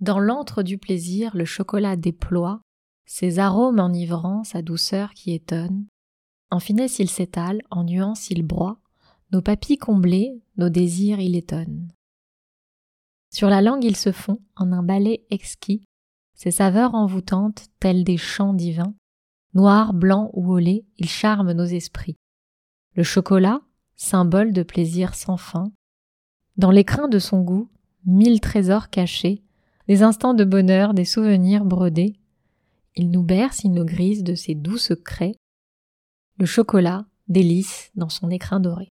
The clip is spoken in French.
Dans l'antre du plaisir, le chocolat déploie ses arômes enivrants, sa douceur qui étonne. En finesse il s'étale, en nuance il broie, nos papilles comblées, nos désirs il étonne. Sur la langue ils se font en un balai exquis, ses saveurs envoûtantes telles des chants divins, noir, blanc ou au lait, ils charment nos esprits. Le chocolat, symbole de plaisir sans fin, dans l'écrin de son goût, mille trésors cachés, des instants de bonheur, des souvenirs brodés, il nous berce, il nous grise de ses doux secrets, le chocolat, délice dans son écrin doré.